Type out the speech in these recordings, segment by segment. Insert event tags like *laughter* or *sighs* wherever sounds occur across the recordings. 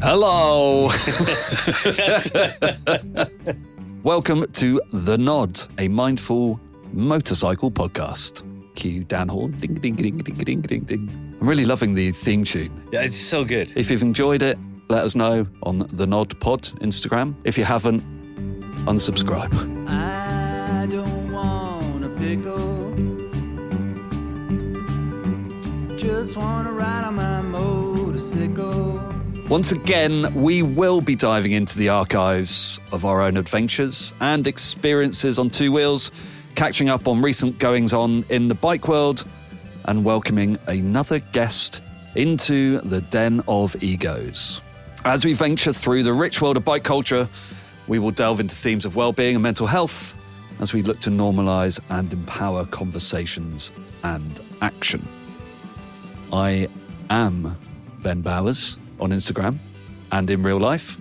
Hello. *laughs* Welcome to The Nod, a mindful motorcycle podcast. Cue Dan Horn. Ding, ding, ding, ding, ding, ding, ding. I'm really loving the theme tune. Yeah, it's so good. If you've enjoyed it, let us know on The Nod Pod Instagram. If you haven't, unsubscribe. I don't want a pickle. Just want to ride on my motorcycle. Once again, we will be diving into the archives of our own adventures and experiences on two wheels, catching up on recent goings on in the bike world, and welcoming another guest into the den of egos. As we venture through the rich world of bike culture, we will delve into themes of well-being and mental health as we look to normalize and empower conversations and action. I am Ben Bowers on Instagram and in real life.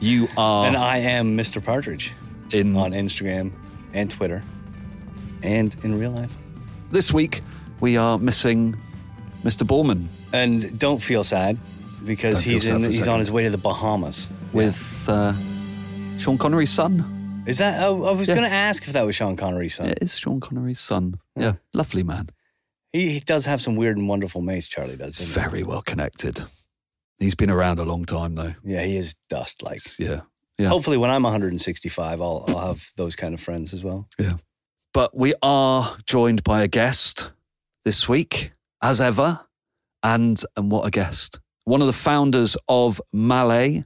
You are And I am Mr. Partridge in on Instagram and Twitter and in real life. this week. We are missing Mr. Boorman And don't feel sad because Don't feel he's sad in, for a he's second. on his way to the Bahamas. with uh, Sean Connery's son. Is that? Oh, I was Yeah. going to ask if that was Sean Connery's son. It is Sean Connery's son. Yeah, lovely man. He, he does have some weird and wonderful mates. Charley does. doesn't he? Very well connected. He's been around a long time though. Yeah, he is dust like. Yeah, yeah. Hopefully, when I'm 165, I'll I'll have those kind of friends as well. Yeah. But we are joined by a guest this week, as ever. And and what a guest. One of the founders of Malle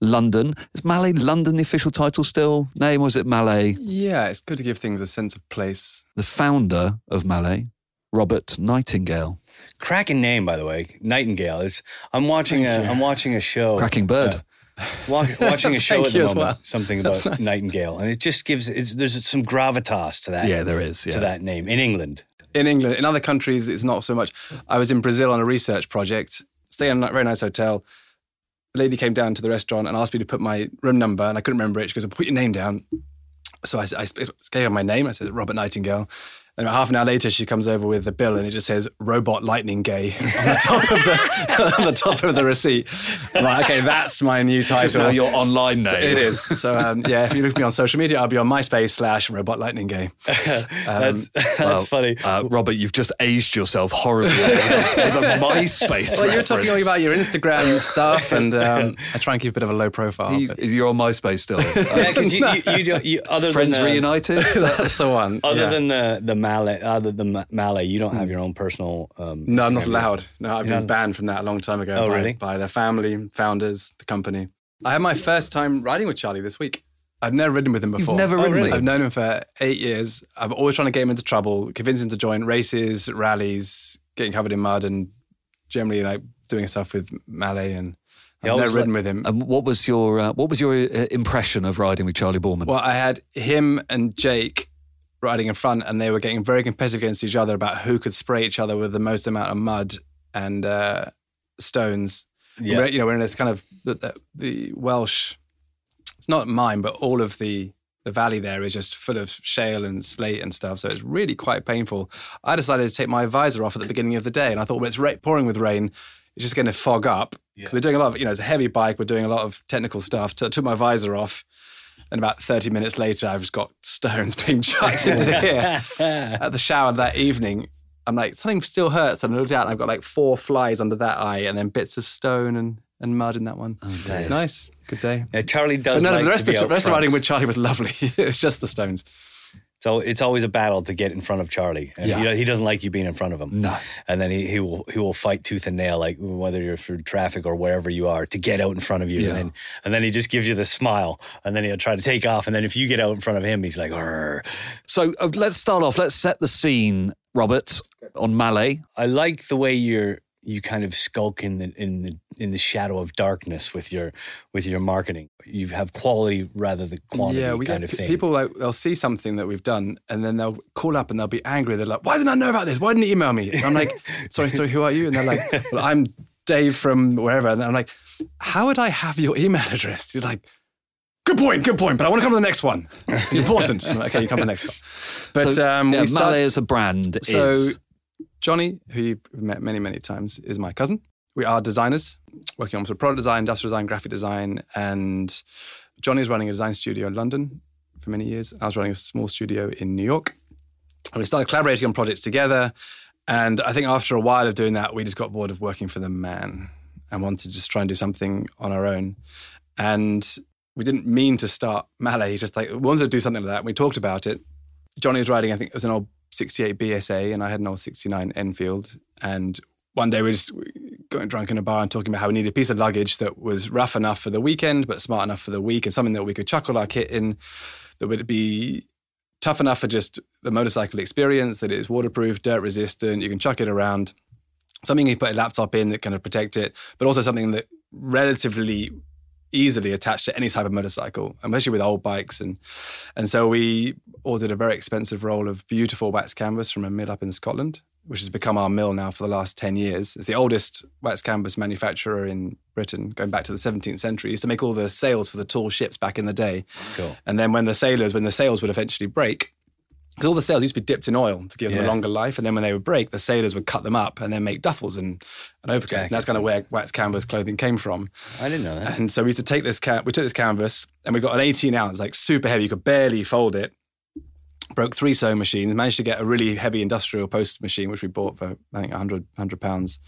London. Is Malle London the official title still? Name, or is it Malle? Yeah, it's good to give things a sense of place. The founder of Malle, Robert Nightingale. Cracking name, by the way, Nightingale. Is I'm watching a am watching a show. Cracking bird. uh, wa- *laughs* watching a show at the moment, well. something about nice. Nightingale, and it just gives it's, there's some gravitas to that. yeah, there is. Yeah. to that name in England. In England, in other countries, it's not so much. I was in Brazil on a research project, staying in a very nice hotel. A lady came down to the restaurant and asked me to put my room number, and I couldn't remember it. She goes, "Put your name down." So I, I gave her my name. I said Robert Nightingale. And about half an hour later, she comes over with the bill, and it just says "Robot Lightning Gay" *laughs* on the top of the *laughs* on the top of the receipt. I'm like, okay, that's my new title. Just now your online name. So it is. So um, yeah, if you look for me on social media, I'll be on MySpace slash Robot Lightning Gay. *laughs* that's that's Well, funny. Uh, Robert, you've just aged yourself horribly with a MySpace. Well, you're talking reference. about your Instagram stuff, and um, I try and keep a bit of a low profile. He- but You're on MySpace still. yeah, because you, you, you, don't- you other Friends than the, reunited. that's the one. Other yeah. than the the Malle, other than Ma- Malle, you don't have your own personal. Um, no, I'm not allowed. No, I've been banned from that a long time ago. Oh, by, really? By their family, founders, the company. I had my first time riding with Charley this week. I've never ridden with him before. never ridden really? with I've known him for eight years. I'm always trying to get him into trouble, convince him to join races, rallies, getting covered in mud, and generally like doing stuff with Malle. And I I've was never ridden with him. And what was your uh, what was your uh, impression of riding with Charley Boorman? Well, I had him and Jake riding in front, and they were getting very competitive against each other about who could spray each other with the most amount of mud and uh, stones. Yeah. You know, when it's kind of the, the, the Welsh, it's not mine, but all of the the valley there is just full of shale and slate and stuff. So it's really quite painful. I decided to take my visor off at the beginning of the day, and I thought, well, it's ra- pouring with rain. It's just going to fog up. Because we're doing a lot of, you know, it's a heavy bike. We're doing a lot of technical stuff. So I took my visor off. And about 30 minutes later, I've just got stones *laughs* being chucked into here. *laughs* At the shower that evening, I'm like, something still hurts. And I looked out and I've got like four flies under that eye and then bits of stone and, and mud in that one. Oh, it's nice. Good day. Yeah, Charley does. But no, like the rest, of, the rest of front. riding with Charley was lovely. *laughs* it's just the stones. So it's always a battle to get in front of Charley. And Yeah. he, he doesn't like you being in front of him. No. And then he, he will he will fight tooth and nail, like whether you're through traffic or wherever you are, to get out in front of you. Yeah. And then and then he just gives you the smile, and then he'll try to take off. And then if you get out in front of him, he's like, "Arr." So uh, let's start off. Let's set the scene, Robert, on Malay. I like the way you're you kind of skulk in the in the in the shadow of darkness with your with your marketing. You have quality rather than quantity yeah, we kind get of pe- thing. people like they'll see something that we've done and then they'll call up and they'll be angry. They're like, "Why didn't I know about this? Why didn't you email me?" And I'm like, *laughs* "Sorry, sorry, who are you?" And they're like, "Well, I'm Dave from wherever." And I'm like, "How would I have your email address?" He's like, "Good point, good point, but I want to come to the next one. It's *laughs* important." "Okay, you come to the next one." But so, um, yeah, we start, Malle as a brand so is Johnny, who you've met many, many times, is my cousin. we are designers working on sort of product design, industrial design, graphic design, and Johnny is running a design studio in London for many years. I was running a small studio in New York. And we started collaborating on projects together. And I think after a while of doing that, we just got bored of working for the man and wanted to just try and do something on our own. And we didn't mean to start Malle, just like we wanted to do something like that. We talked about it. Johnny was writing, I think it was an old 68 BSA, and I had an old 69 Enfield. And one day we were just going drunk in a bar and talking about how we needed a piece of luggage that was rough enough for the weekend, but smart enough for the week, and something that we could chuck all our kit in that would be tough enough for just the motorcycle experience, that it's waterproof, dirt resistant, you can chuck it around. Something you put a laptop in that kind of protect it, but also something that relatively easily attached to any type of motorcycle, especially with old bikes. And and so we ordered a very expensive roll of beautiful wax canvas from a mill up in Scotland, which has become our mill now for the last 10 years. It's the oldest wax canvas manufacturer in Britain, going back to the 17th century. It used to make all the sails for the tall ships back in the day. Cool. And then when the sailors, when the sails would eventually break, because all the sails used to be dipped in oil to give them Yeah. a longer life, and then when they would break, the sailors would cut them up and then make duffels and, and overcoats. And that's kind of where wax canvas clothing came from. I didn't know that. And so we used to take this ca- we took this canvas and we got an 18 ounce, like super heavy. You could barely fold it. Broke three sewing machines, managed to get a really heavy industrial post machine, which we bought for I think 100, 100 pounds,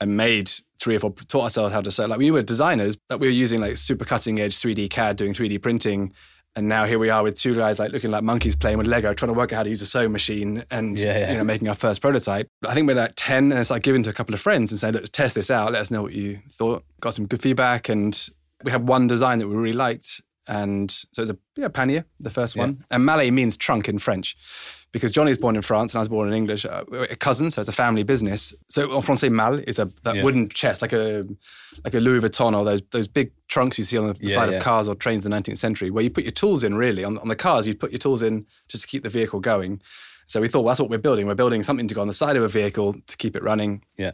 and made three or four, taught ourselves how to sew. Like we were designers, that we were using like super cutting edge 3D CAD, doing 3D printing. And now here we are with two guys like looking like monkeys playing with Lego, trying to work out how to use a sewing machine and Yeah, yeah. you know making our first prototype. I think we're like 10 and it's like giving to a couple of friends and saying, look, test this out. Let us know what you thought. Got some good feedback. And we had one design that we really liked. And so it was a yeah, pannier, the first one. And Malle means trunk in French because Johnny was born in France and I was born in English. Uh, a cousin, so it's a family business. So en français, mal is a that Yeah. wooden chest, like a like a Louis Vuitton or those those big trunks you see on the Yeah, side yeah. of cars or trains in the 19th century, where you put your tools in. Really, on, on the cars, you'd put your tools in just to keep the vehicle going. So we thought, well, that's what we're building. We're building something to go on the side of a vehicle to keep it running Yeah.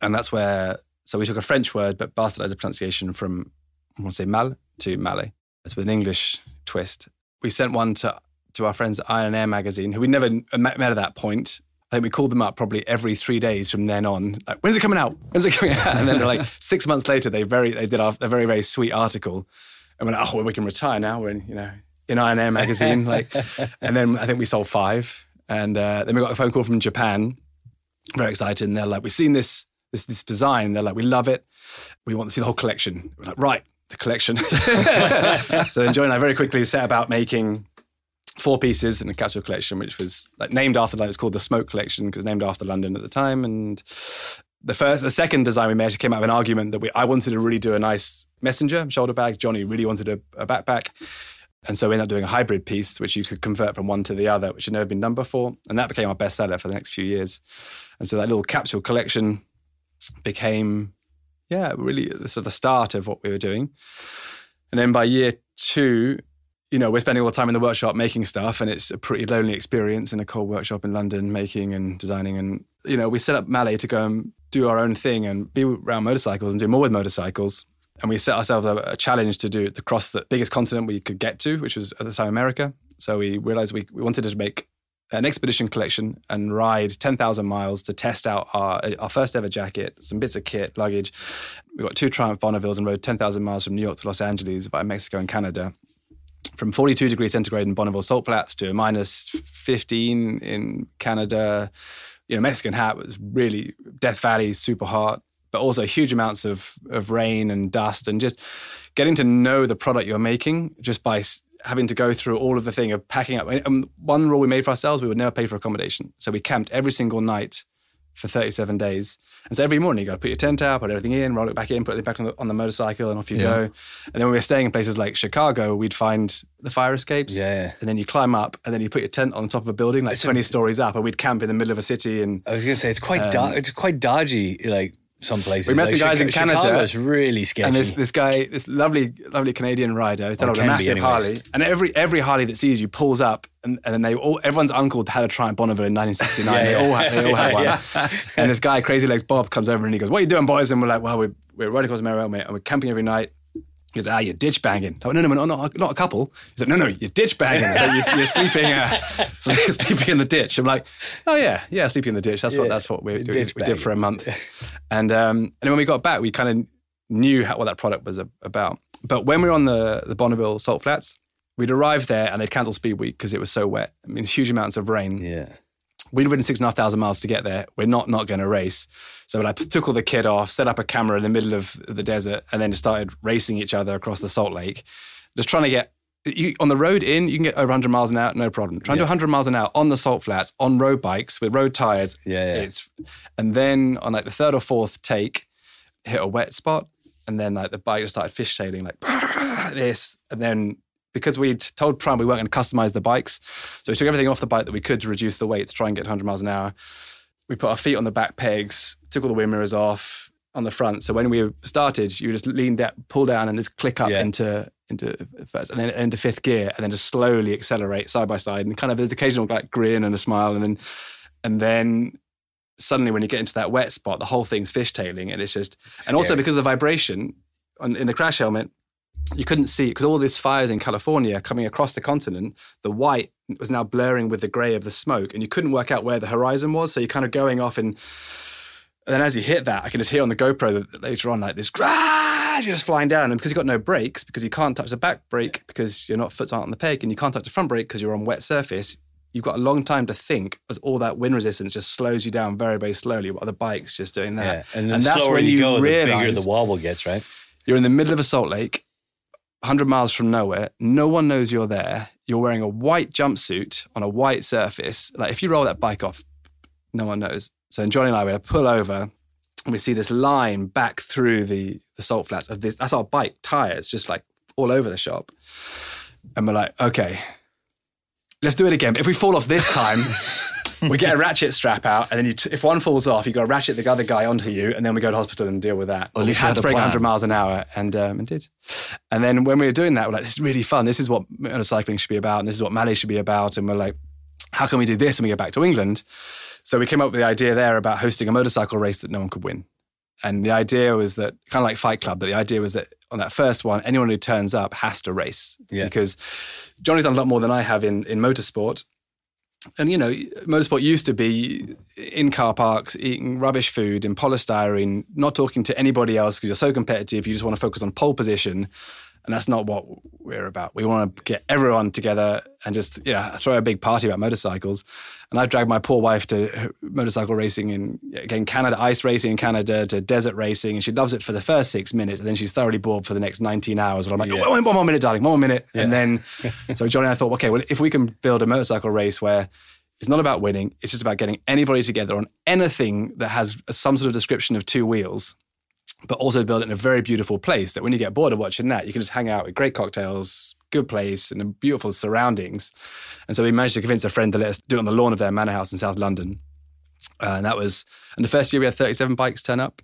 and that's where so we took a French word but bastardized the pronunciation from I want to say mal to mallet. It's with an English twist. We sent one to to our friends at Iron Air magazine, who we'd never met, at that point. I think we called them up probably every three days from then on. Like, when's it coming out? When's it coming *laughs* out? And then they're like six months later, they very they did our, a very very sweet article, and we're like, oh, well, we can retire now. We're in you know in Iron Air magazine, like, *laughs* and then I think we sold five, and uh, then we got a phone call from Japan, very excited, and they're like, we've seen this this this design. They're like, we love it. We want to see the whole collection. We're like, right, the collection. *laughs* so then Joy and I very quickly set about making four pieces in a capsule collection, which was like named after like it was called the Smoke Collection because named after London at the time. And the first, the second design we made came out of an argument that we I wanted to really do a nice messenger shoulder bag. Johnny really wanted a, a backpack. And so we ended up doing a hybrid piece, which you could convert from one to the other, which had never been done before. And that became our bestseller for the next few years. And so that little capsule collection became, yeah, really sort of the start of what we were doing. And then by year two, you know, we're spending all the time in the workshop making stuff, and it's a pretty lonely experience in a cold workshop in London, making and designing. And, you know, we set up Malle to go and do our own thing and be around motorcycles and do more with motorcycles. And we set ourselves a, a challenge to do to cross the biggest continent we could get to, which was at the time America. So we realized we, we wanted to make an expedition collection and ride 10,000 miles to test out our, our first ever jacket, some bits of kit, luggage. We got two Triumph Bonnevilles and rode 10,000 miles from New York to Los Angeles via Mexico and Canada. From 42 degrees centigrade in Bonneville salt flats to minus 15 in Canada. You know, Mexican hat was really Death Valley, super hot, but also huge amounts of, of rain and dust and just getting to know the product you're making just by having to go through all of the thing of packing up. Um, one rule we made for ourselves, we would never pay for accommodation. So we camped every single night for 37 days. And so every morning you got to put your tent out, put everything in, roll it back in, put it back on the, on the motorcycle, and off you go. And then when we were staying in places like Chicago, we'd find the fire escapes. Yeah. And then you climb up, and then you put your tent on top of a building, like 20 stories up, and we'd camp in the middle of a city. And I was gonna say it's quite um, do- it's quite dodgy. Like some places. We met some guys in Canada. Chicago's really sketchy. And this this guy, this lovely lovely Canadian rider, who's Or on a massive anyways. Harley, and every every Harley that sees you pulls up, and, and then they all everyone's uncle had a Triumph Bonneville in 1969. Yeah, they yeah. all had, they all had *laughs* one. And this guy, Crazy Legs Bob, comes over and he goes, "What are you doing, boys?" And we're like, "Well, we're we're riding across America, mate, and we're camping every night." He goes, ah, you're ditch banging. I went, no, no, no, not, not a couple. He's like, no, no, you're ditch banging. So you're, you're sleeping, uh, *laughs* sleeping in the ditch. I'm like, oh yeah, yeah, sleeping in the ditch. That's what that's what we, we, we did for a month. *laughs* And um, and then when we got back, we kind of knew how, what that product was a- about. But when we were on the the Bonneville Salt Flats, we'd arrived there and they'd cancelled Speed Week because it was so wet. I mean, huge amounts of rain. Yeah. We'd ridden six and a half thousand miles to get there. We're not not going to race. So I took all the kit off, set up a camera in the middle of the desert, and then started racing each other across the Salt Lake, just trying to get. You, on the road in, you can get over 100 miles an hour, no problem. Trying to do 100 miles an hour on the salt flats, on road bikes with road tires. Yeah, yeah. It's, and then on like the third or fourth take, hit a wet spot, and then like the bike just started fishtailing like *laughs* this, and then because we'd told Prime we weren't going to customize the bikes, so we took everything off the bike that we could to reduce the weight to try and get 100 miles an hour. We put our feet on the back pegs, took all the wind mirrors off on the front. So when we started, you just lean down, pull down, and just click up Yeah. into into first, and then into fifth gear, and then just slowly accelerate side by side, and kind of there's occasional like grin and a smile, and then and then suddenly when you get into that wet spot, the whole thing's fishtailing, and it's just and also because of the vibration on, in the crash helmet, you couldn't see because all these fires in California coming across the continent, the white was now blurring with the grey of the smoke, and you couldn't work out where the horizon was. So you're kind of going off in. And then as you hit that, I can just hear on the GoPro that later on, like this crash, you're just flying down. And because you've got no brakes, because you can't touch the back brake because your not foot's aren't on the peg, and you can't touch the front brake because you're on wet surface, you've got a long time to think as all that wind resistance just slows you down very, very slowly while the bike's just doing Yeah. that. And the slower you, go, the bigger the wobble gets, right? you're in the middle of a salt lake, 100 miles from nowhere. No one knows you're there. You're wearing a white jumpsuit on a white surface. Like if you roll that bike off, no one knows. So and Johnny and I were to pull over and we see this line back through the, the salt flats of this. That's our bike tires, just like all over the shop. And we're like, okay, let's do it again. If we fall off this time, *laughs* we get a ratchet strap out, and then you t- if one falls off, you got to ratchet the other guy onto you, and then we go to hospital and deal with that. At we had to break 100 miles an hour, and um, and did. And then when we were doing that, we're like, this is really fun. This is what motorcycling should be about, and this is what Malle should be about. And we're like, how can we do this when we get back to England? So we came up with the idea there about hosting a motorcycle race that no one could win. And the idea was that, kind of like Fight Club, that the idea was that on that first one, anyone who turns up has to race. Yeah. Because Johnny's done a lot more than I have in, in motorsport. And, you know, motorsport used to be in car parks, eating rubbish food in polystyrene, not talking to anybody else because you're so competitive. You just want to focus on pole position. And that's not what we're about. We want to get everyone together and just yeah throw a big party about motorcycles. And I've dragged my poor wife to motorcycle racing in again Canada, ice racing in Canada, to desert racing, and she loves it for the first six minutes, and then she's thoroughly bored for the next 19 hours. Where I'm like, Yeah. "Oh, one more minute, darling, one more minute, and then *laughs* so Johnny and I thought, okay, well if we can build a motorcycle race where it's not about winning, it's just about getting anybody together on anything that has some sort of description of two wheels but also build it in a very beautiful place that when you get bored of watching that, you can just hang out with great cocktails, good place, and beautiful surroundings. And so we managed to convince a friend to let us do it on the lawn of their manor house in South London. Uh, and that was, and the first year we had 37 bikes turn up,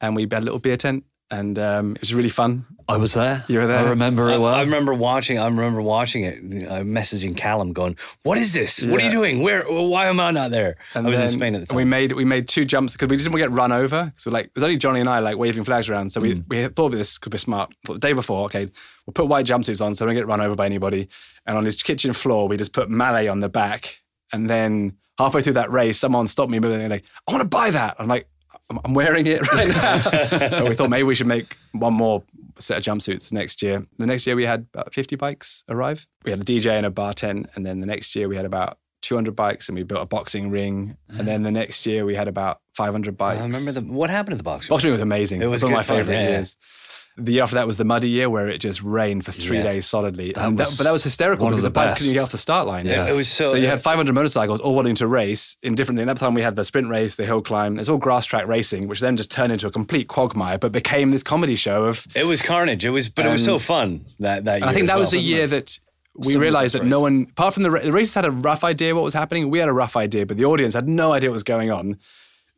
and we had a little beer tent, and um, it was really fun. I was there. You were there? I remember it well. I remember watching. I remember watching it. uh, messaging Callum, going, "What is this? What are you doing? Where? Why am I not there?" And I was in Spain at the time. We made we made two jumps because we didn't want to get run over. So like, it was only Johnny and I like waving flags around. So we Mm. we thought this could be smart. Thought the day before, okay, we'll put white jumpsuits on so we don't get run over by anybody. And on his kitchen floor, we just put Malle on the back. And then halfway through that race, someone stopped me and they're like, "I want to buy that." I'm like, "I'm, wearing it *laughs* right now." we thought maybe we should make one more set of jumpsuits next year. The next year we had about 50 bikes arrive. We had a DJ and a bar tent, and then the next year we had about 200 bikes, and we built a boxing ring. And then the next year we had about 500 bikes. I remember the what happened to the boxing. boxing ring was amazing. It was one of my favorite years. yeah. The year after that was the muddy year where it just rained for three Yeah. days solidly. That that- but that was hysterical because the the bikes couldn't get off the start line. Yeah, it was so- So you yeah. had 500 motorcycles all wanting to race in different things. At that time we had the sprint race, the hill climb. It's all grass track racing, which then just turned into a complete quagmire, but became this comedy show of It was carnage. It was, but it was so fun that that. I think that as was the well. year that we Some realized that no one, apart from the, the races, had a rough idea what was happening. We had a rough idea, but the audience had no idea what was going on.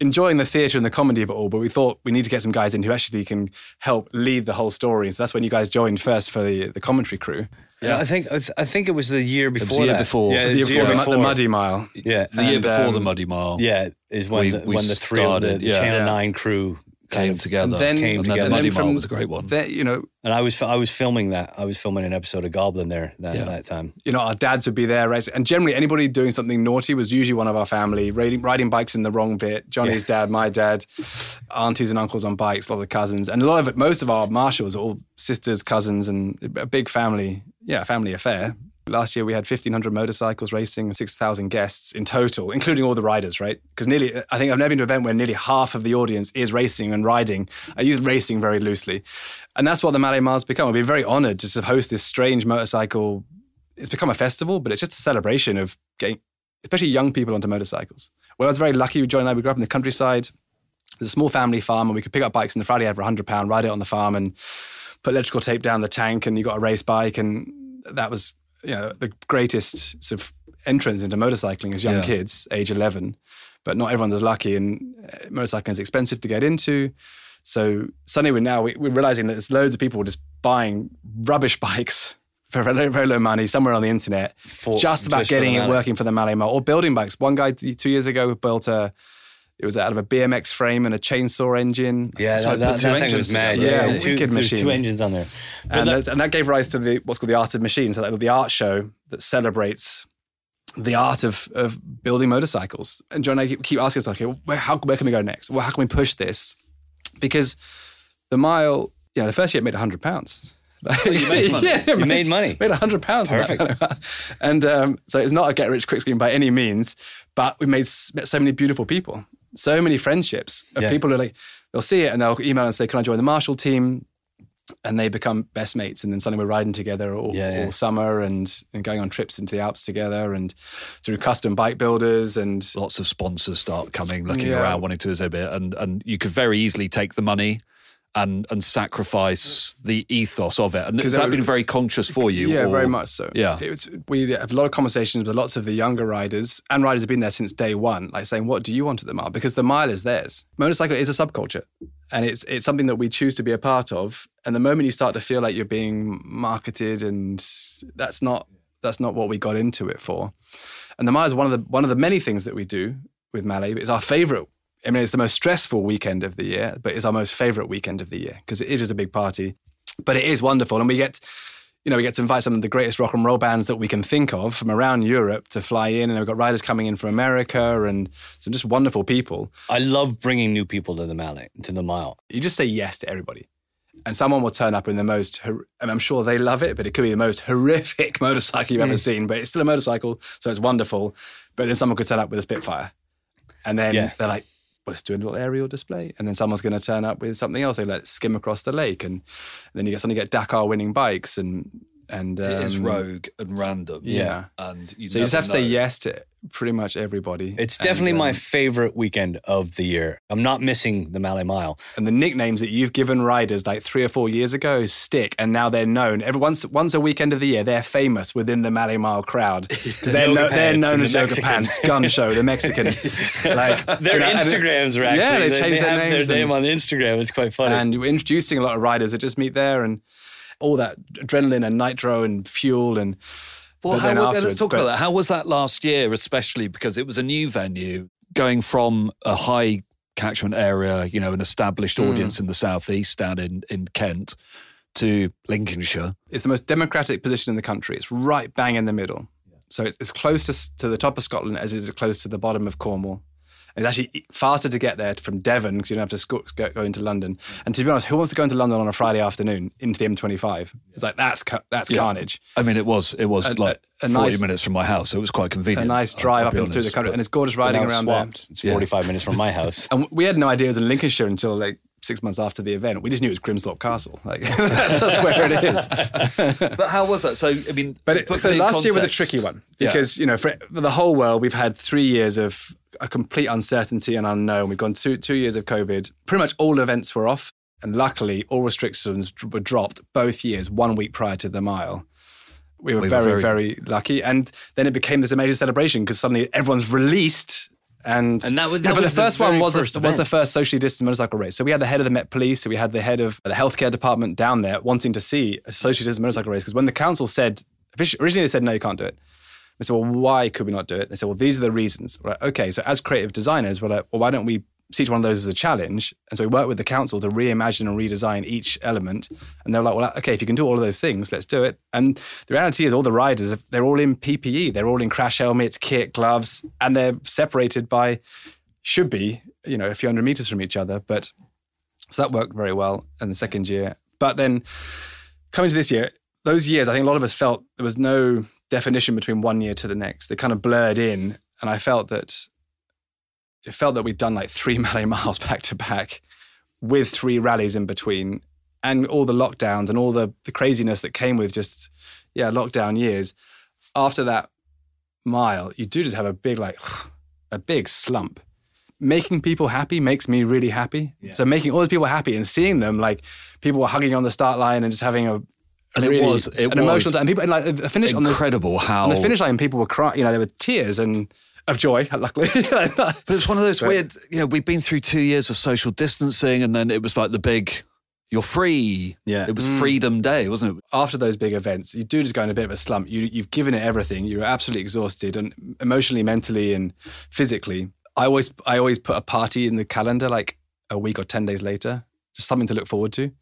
Enjoying the theatre and the comedy of it all, but we thought we need to get some guys in who actually can help lead the whole story. And so that's when you guys joined first for the, the commentary crew. Yeah, I think I think it was the year before. the year that. before. Yeah, The year was before, the, Muddy Mile. Yeah, the year before um, the Muddy Mile. yeah, is when We- the, we when the three of the, the yeah. Channel Yeah. Nine crew kind came of together. then- came and then together. the Muddy And then Mile from was a great one. There, you know, And I was I was filming that. I was filming an episode of Goblin there that, Yeah. that time. you know, our dads would be there racing. And generally, anybody doing something naughty was usually one of our family, riding, riding bikes in the wrong bit. Johnny's dad, my dad, aunties and uncles on bikes, lots of cousins. And a lot of it, most of our marshals are all sisters, cousins, and a big family, yeah, family affair. Last year, we had 1,500 motorcycles racing 6,000 guests in total, including all the riders, right? Because nearly, I think I've never been to an event where nearly half of the audience is racing and riding. I use racing very loosely. And that's what the Malle Mars become. I've been very honored to host this strange motorcycle it's become a festival, but it's just a celebration of getting, especially young people onto motorcycles. Well, I was very lucky. John and I, we grew up in the countryside. There's a small family farm, and we could pick up bikes in the Friday had for hundred pound, ride it on the farm, and put electrical tape down the tank, and you got a race bike, and that was you know the greatest sort of entrance into motorcycling as young Yeah. kids, age eleven. But not everyone's as lucky, and uh, motorcycling is expensive to get into. So suddenly we're now we- we're realizing that there's loads of people just buying rubbish *laughs* bikes for very, very low money somewhere on the internet, For- just about just getting it working for the Malle Mile or building bikes. One guy two years ago built a. It was out of a BMX frame and a chainsaw engine. Yeah, So I that, put that, two that thing engines was mad. together. Yeah, Yeah, two, wicked machine. two engines on there. and, that's- and that gave rise to the what's called the art of machines. So that was the art show that celebrates the art of of building motorcycles. And John, and I keep, keep asking us, okay, where how where can we go next? Well, how can we push this? Because the mile, you know, the first year it made hundred pounds. you made money. *laughs* yeah, You made money. Made hundred pounds. Perfect. *laughs* and um, so it's not a get rich quick scheme by any means, but we made met so many beautiful people, so many friendships of Yeah. people who are like they'll see it and they'll email and say, "Can I join the Marshall team?" And they become best mates, and then suddenly we're riding together all, Yeah, yeah. all summer and, and going on trips into the Alps together, and through custom bike builders and lots of sponsors start coming, looking around, wanting to exhibit, and and you could very easily take the money and and sacrifice the ethos of it. And has Because that it- been very conscious for you? Yeah, or- very much so. Yeah. it was, we have a lot of conversations with lots of the younger riders, and riders have been there since day one, like saying, "What do you want at the mile?" Because the mile is theirs. Motorcycle is a subculture, and it's it's something that we choose to be a part of. And the moment you start to feel like you're being marketed, and that's not that's not what we got into it for. And the mile is one of the one of the many things that we do with Malle. It's our favorite. I mean, it's the most stressful weekend of the year, but it's our most favorite weekend of the year because it is just a big party. But it is wonderful, and we get you know, we get to invite some of the greatest rock and roll bands that we can think of from around Europe to fly in, and we've got riders coming in from America and some just wonderful people. I love bringing new people to the Malle, to the mile. You just say yes to everybody, and someone will turn up in the most. And I'm sure they love it, but it could be the most horrific *laughs* motorcycle you've ever mm. seen. But it's still a motorcycle, so it's wonderful. But then someone could turn up with a Spitfire, and then Yeah. they're like. Well, let's do a little aerial display, and then someone's going to turn up with something else. They let skim across the lake, and, then you suddenly get Dakar winning bikes, and and It is um, rogue and random. Yeah. and you So you just never have to say yes to pretty much everybody. It's And, definitely my um, favorite weekend of the year. I'm not missing the Malle Mile. and the nicknames that you've given riders like three or four years ago stick, and now they're known. Every once once a weekend of the year, they're famous within the Malle Mile crowd *laughs* because they're, no, they're known as the Yoga Pants, Gun Show, the Mexican. *laughs* like Their you know, Instagrams are actually yeah, they changed they their have names their and- name on Instagram. It's quite funny. and we're introducing a lot of riders that just meet there and all that adrenaline and nitro and fuel and. Well, how, then let's talk but- about that. How was that last year, especially because it was a new venue, going from a high catchment area, you know, an established Hmm. audience in the southeast down in, in Kent to Lincolnshire. It's the most democratic position in the country. It's right bang in the middle. So it's as close to, to the top of Scotland as it is close to the bottom of Cornwall. It's actually faster to get there from Devon because you don't have to sco- go, go into London. And to be honest, who wants to go into London on a Friday afternoon into the M25? It's like that's that's carnage. I mean, it was it was A- like a 40 nice- minutes from my house, so it was quite convenient. A nice drive up and through the country, and it's gorgeous riding around there. It's Yeah. 45 minutes from my house. *laughs* And we had no idea it was in Lincolnshire until like six months after the event. We just knew it was Grimsthorpe Castle. Like *laughs* that's, that's where it is. *laughs* But how was that? So, I mean, But it, so last year was a tricky one Yeah. because you know for, for the whole world we've had three years of a complete uncertainty and unknown. We've gone two two years of COVID. Pretty much all events were off, and luckily all restrictions were dropped both years, one week prior to the mile. We were, We were very, very- very lucky, and then it became this amazing celebration because suddenly everyone's released. And, And that was- that but the the first one was, first the, was the first socially distanced motorcycle race. So we had the head of the Met Police, so we had the head of the healthcare department down there wanting to see a socially distanced motorcycle race. Because when the council said, originally they said, no, you can't do it. I said, well, why could we not do it? They said, well, these are the reasons. We're like, okay, so as creative designers, we're like, well, why don't we see each one of those as a challenge. And so we worked with the council to reimagine and redesign each element. And they were like, well, okay, if you can do all of those things, let's do it. And the reality is, all the riders, they're all in PPE, they're all in crash helmets, kit, gloves, and they're separated by, should be, you know, a few hundred meters from each other. But so that worked very well in the second year. But then coming to this year, those years, I think a lot of us felt there was no definition between one year to the next. They kind of blurred in. And I felt that it felt that we'd done like three *laughs* Malle miles back to back with three rallies in between and all the lockdowns and all the, the craziness that came with just, yeah, lockdown years. After that mile, you do just have a big, like, *sighs* a big slump. Making people happy makes me really happy. So making all those people happy and seeing them, like, people were hugging on the start line and just having a, And it was- it an emotional was time. People and like the finish on the Incredible how on the finish line, people were crying. You know, there were tears and of joy. Luckily, *laughs* But it's one of those weird, you know, we've been through two years of social distancing and then it was like the big, you're free. Yeah. It was mm. Freedom Day, wasn't it? after those big events, you do just go in a bit of a slump. You you've given it everything. You're absolutely exhausted, and emotionally, mentally, and physically. I always I always put a party in the calendar like a week or ten days later, just something to look forward to,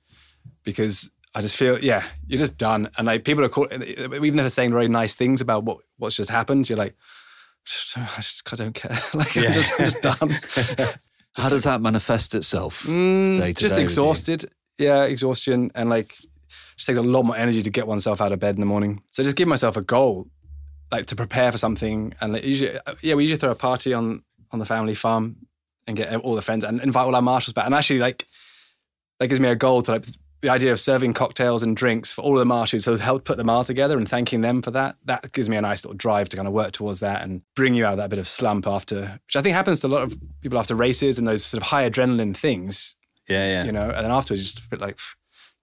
because I just feel yeah, you're just done, and like people are call, even if they're saying very nice things about what what's just happened, you're like. I just I don't care. *laughs* Like I'm, just, I'm just done. *laughs* How does that manifest itself? Mm, day to just exhausted. Yeah, exhaustion and like just takes a lot more energy to get oneself out of bed in the morning. So just give myself a goal, like to prepare for something. And like, usually, yeah, we usually throw a party on on the family farm and get all the friends and invite all our marshals back. And actually, like that gives me a goal to like the idea of serving cocktails and drinks for all of the marshals. So help put them all together and thanking them for that. That gives me a nice little drive to kind of work towards that and bring you out of that bit of slump after, which I think happens to a lot of people after races and those sort of high adrenaline things Yeah, yeah. you know, and then afterwards, you're just a bit like,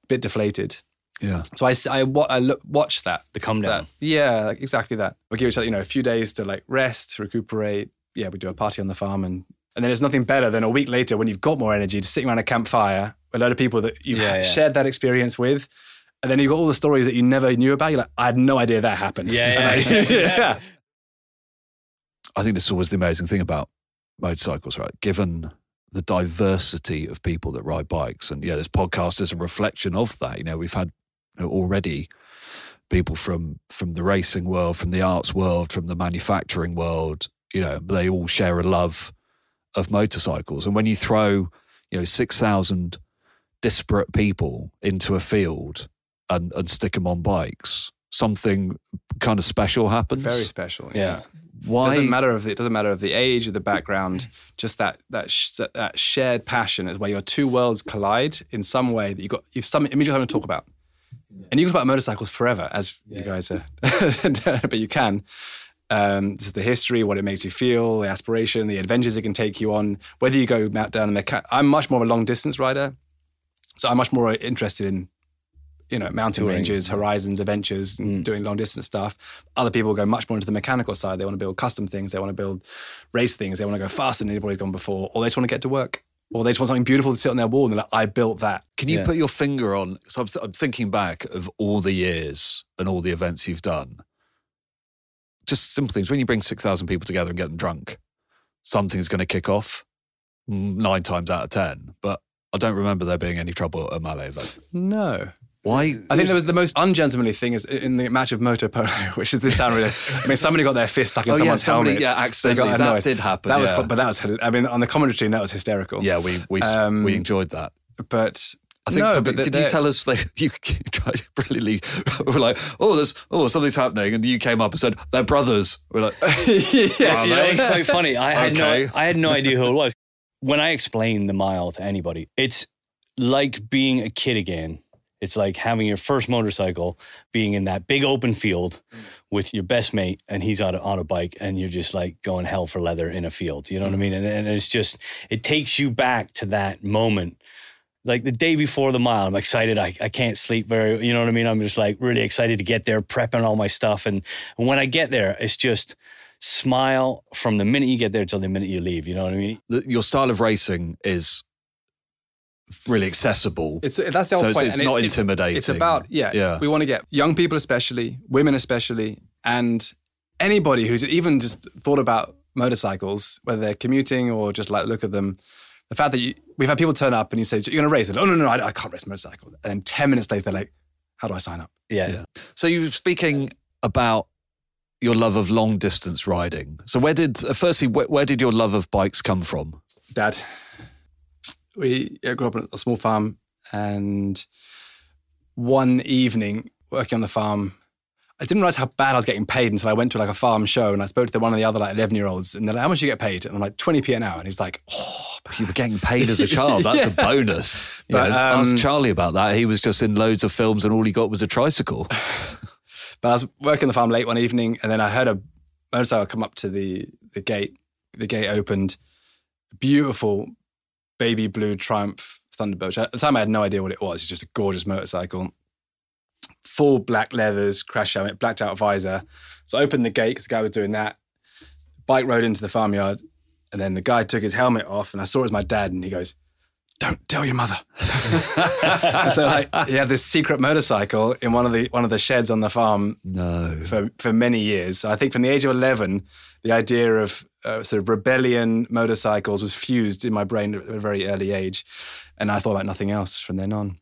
a bit deflated. Yeah. So I, wa- I look, watch that. the come down. that yeah, like exactly that. We give each other, you know, a few days to like rest, recuperate. Yeah, we do a party on the farm. And, and then there's nothing better than a week later when you've got more energy to sit around a campfire with a lot of people that you Yeah, yeah. shared that experience with. And then you've got all the stories that you never knew about. You're like, I had no idea that happened. Yeah, *laughs* yeah. I- *laughs* yeah. I think this is always the amazing thing about motorcycles, right? Given the diversity of people that ride bikes, and yeah, this podcast is a reflection of that. You know, we've had you know, already people from from the racing world, from the arts world, from the manufacturing world. You know, they all share a love of motorcycles, and when you throw, you know, six thousand disparate people into a field and and stick them on bikes, something kind of special happens. Very special. Yeah. Why? doesn't matter of the, it doesn't matter of the age or the background. Just that that sh- that shared passion is where your two worlds collide in some way that you got you've some image you're having to talk about, and you can talk about motorcycles forever, as you guys are, *laughs* but you can. Um, this is the history, what it makes you feel, the aspiration, the adventures it can take you on. Whether you go mount down in the cat, I'm much more of a long distance rider, so I'm much more interested in you know, mountain Touring. ranges, horizons, adventures, and doing long distance stuff. Other people go much more into the mechanical side. They want to build custom things. They want to build race things. They want to go faster than anybody's gone before, or they just want to get to work, or they just want something beautiful to sit on their wall and they're like, I built that. Can you Yeah. put your finger on? So I'm, th- I'm thinking back of all the years and all the events you've done. Just simple things. When you bring 6,000 people together and get them drunk, something's going to kick off mm, nine times out of 10. But I don't remember there being any trouble at Malle, though. No. Why? I think there was the most ungentlemanly thing is in the match of Moto Polo, *laughs* which is this sound really. I mean, somebody got their fist stuck in Oh, yeah, someone's somebody- helmet. yeah, They accidentally. I That did happen, That was, but that was. I mean, on the commentary team, that was hysterical. yeah, we we Um, we enjoyed that. but I think no, somebody, but did they're- you tell us they *laughs* you tried brilliantly *laughs* were like oh there's oh something's happening and you came up and said they're brothers we're like yeah, Are You know, they? it's quite funny. I had Okay. no, I had no idea who it was. When I explain the mile to anybody, it's like being a kid again. It's like having your first motorcycle, being in that big open field mm. with your best mate, and he's on a, on a bike, and you're just like going hell for leather in a field. You know what I mm. mean? And, and it's just, it takes you back to that moment. Like the day before the mile, I'm excited. I, I can't sleep very, you know what I mean? I'm just like really excited to get there, prepping all my stuff. And, and when I get there, it's just smile from the minute you get there till the minute you leave. You know what I mean? the, your style of racing is really accessible It's that's the whole it's- point. it's and not intimidating. It's about yeah, Yeah. We want to get young people, especially women, especially, and anybody who's even just thought about motorcycles, whether they're commuting or just like look at them the fact that you, we've had people turn up and you say, You're going to race it? Oh, no, no, I, I can't race a motorcycle. And then 10 minutes later, they're like, How do I sign up? Yeah. Yeah. So you were speaking about your love of long distance riding. So where did, uh, firstly, where, where did your love of bikes come from? Dad, we yeah, grew up on a small farm, and one evening working on the farm, I didn't realize how bad I was getting paid until I went to like a farm show and I spoke to the, one of the other like 11 year olds and they're like, how much do you get paid? And I'm like, 20p an hour. And he's like, oh, You were getting paid as a child. *laughs* That's a bonus. You But, know, um, ask Charley about that. He was just in loads of films and all he got was a tricycle. *laughs* But I was working the farm late one evening, and then I heard a motorcycle come up to the the gate. The gate opened. Beautiful baby blue Triumph Thunderbird. At the time, I had no idea what it was. It's just a gorgeous motorcycle. Full black leathers, crash helmet, blacked out visor. So I opened the gate because the guy was doing that. Bike rode into the farmyard, and then the guy took his helmet off, and I saw it was my dad, and he goes, "Don't tell your mother." *laughs* So like he had this secret motorcycle in one of the one of the sheds on the farm No. for for many years. So I think from the age of eleven, the idea of uh, sort of rebellion motorcycles was fused in my brain at a very early age, and I thought about nothing else from then on.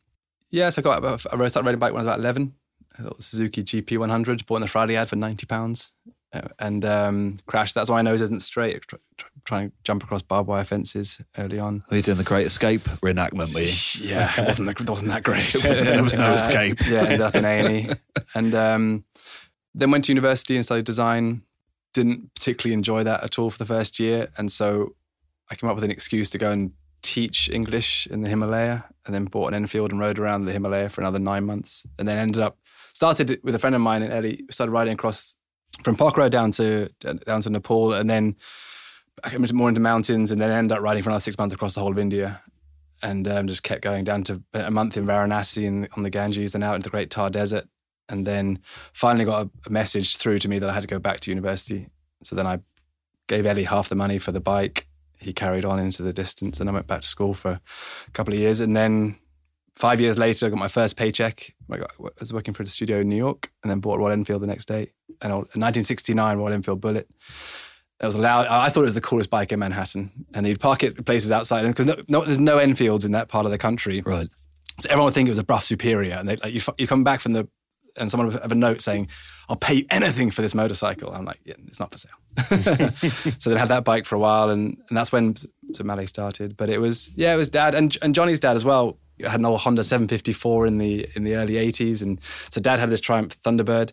Yes, yeah, so I got I started riding bike when I was about eleven. I got Suzuki GP 100, bought in the Friday ad for ninety pounds, uh, and um, crashed. That's why my nose isn't straight. Trying to jump across barbed wire fences early on. Were you doing the Great Escape reenactment, were you? Yeah, it wasn't that, it wasn't that great. Wasn't- there was no Uh, escape. Yeah, ended up in and um, then went to university and studied design. Didn't particularly enjoy that at all for the first year, and so I came up with an excuse to go and teach English in the Himalaya, and then bought an Enfield and rode around the Himalaya for another nine months, and then ended up started with a friend of mine in Ellie. Started riding across from Pokhara down to down to Nepal, and then I came more into mountains, and then ended up riding for another six months across the whole of India and um, just kept going down to a month in Varanasi in, on the Ganges, and out into the Great Thar Desert, and then finally got a, a message through to me that I had to go back to university. So then I gave Ellie half the money for the bike. He carried on into the distance, and I went back to school for a couple of years, and then five years later, I got my first paycheck. I, got, I was working for the studio in New York, and then bought a Royal Enfield the next day, an old, a 1969 Royal Enfield Bullet. That was allowed. I thought it was the coolest bike in Manhattan, and he'd park it places outside because no, no, there's no Enfields in that part of the country. Right. So everyone would think it was a Brough Superior, and they like you, you come back from the and someone would have a note saying, "I'll pay you anything for this motorcycle." I'm like, "Yeah, it's not for sale." *laughs* so then I had that bike for a while, and and that's when Somali started. But it was yeah, it was dad and and Johnny's dad as well. Had an old Honda 754 in the in the early 80s, and so dad had this Triumph Thunderbird.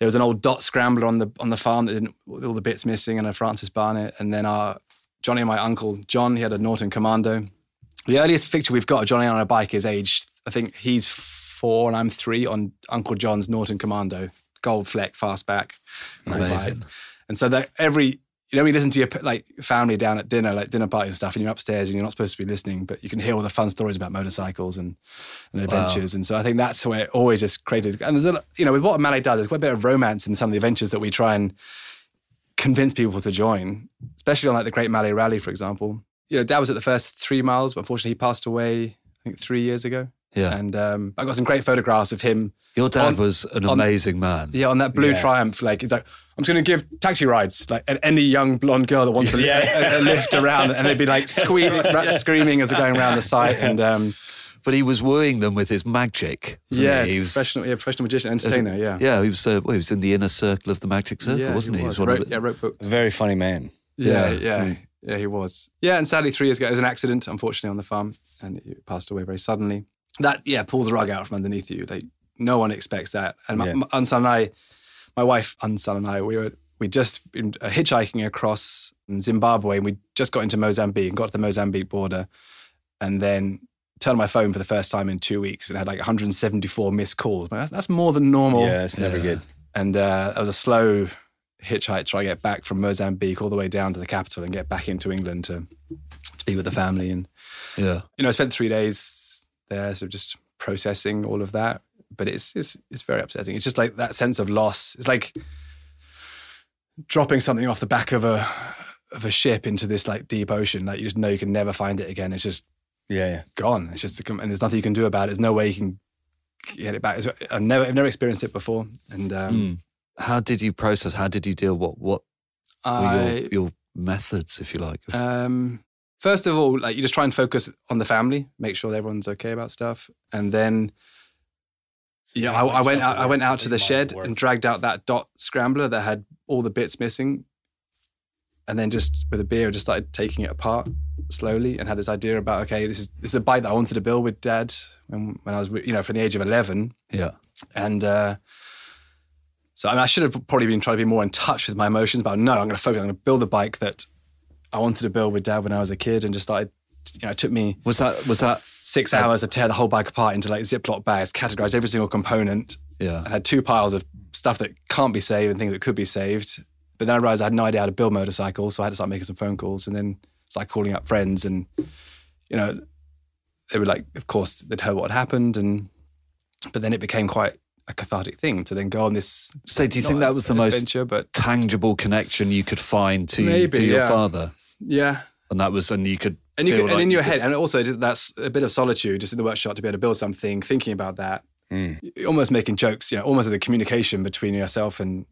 There was an old dot scrambler on the on the farm that didn't with all the bits missing, and a Francis Barnett, and then our Johnny and my uncle John, he had a Norton Commando. The earliest picture we've got of Johnny on a bike is age, I think he's four and I'm three on Uncle John's Norton Commando, gold fleck, fastback. Amazing. And so that every, you know, we listen to your like family down at dinner, like dinner party and stuff, and you're upstairs and you're not supposed to be listening, but you can hear all the fun stories about motorcycles and, and adventures. And so I think that's where it always just created, and there's a, you know, with what a Malle does, there's quite a bit of romance in some of the adventures that we try and convince people to join, especially on like the Great Malle Rally, for example. You know, Dad was at the first three miles, but unfortunately he passed away, I think three years ago. Yeah. And um, I got some great photographs of him. Your dad on- was an on- amazing man. Yeah, on that blue Yeah. Triumph, like he's like, I'm just going to give taxi rides, like and any young blonde girl that wants a, a, a lift around, and they'd be like *laughs* squealing, ra- screaming as they're going around the site, and um, But he was wooing them with his magic. yeah, he? he he was professional, yeah, professional magician, entertainer, yeah, Yeah, he was. Uh, well, he was in the inner circle of the magic circle, yeah, wasn't he? was. one wrote, of the- yeah, wrote books. Very funny man. Yeah, Yeah. yeah, yeah, he was. Yeah, and sadly, three years ago, it was an accident, unfortunately, on the farm, and he passed away very suddenly. That, yeah, pulls the rug out from underneath you. Like, no one expects that. And my, Yeah. my Unson and I, my wife, Unson and I, we were, we just been uh, hitchhiking across Zimbabwe, and we just got into Mozambique and got to the Mozambique border, and then turned on my phone for the first time in two weeks and had like 174 missed calls. That's, that's more than normal. Yeah, it's never Yeah. good. And uh, that was a slow hitchhike trying to get back from Mozambique all the way down to the capital and get back into England to to be with the family. And yeah. you know, I spent three days there, so just processing all of that. But it's it's it's very upsetting. It's just like that sense of loss. It's like dropping something off the back of a of a ship into this like deep ocean. Like you just know you can never find it again. It's just Yeah, yeah. gone. It's just and there's nothing you can do about it. There's no way you can get it back. It's- I've never I've never experienced it before. And um, Mm. How did you process? How did you deal? What what I your, your methods, if you like? Um, First of all, like you just try and focus on the family, make sure everyone's okay about stuff, and then yeah, I, I went out. I went out to the shed and dragged out that dot scrambler that had all the bits missing, and then just with a beer, just started taking it apart slowly, and had this idea about okay, this is this is a bike that I wanted to build with dad when when I was you know from the age of eleven, Yeah. and uh, so I, mean, I should have probably been trying to be more in touch with my emotions. But no, I'm going to focus. I'm going to build the bike that I wanted to build with dad when I was a kid, and just started. You know, it took me Was that was that six hours to tear the whole bike apart into like Ziploc bags, categorized every single component, yeah. and had two piles of stuff that can't be saved and things that could be saved. But then I realized I had no idea how to build motorcycles, so I had to start making some phone calls and then start calling up friends, and you know, they were like, of course, they'd heard what had happened, and but then it became quite a cathartic thing to then go on this. So do you think that was the most? But tangible connection you could find to Maybe, to your yeah. father? yeah, And that was and you could and you could, and in your head, and also that's a bit of solitude, just in the workshop to be able to build something, thinking about that, You're almost making jokes, you know, almost the communication between yourself and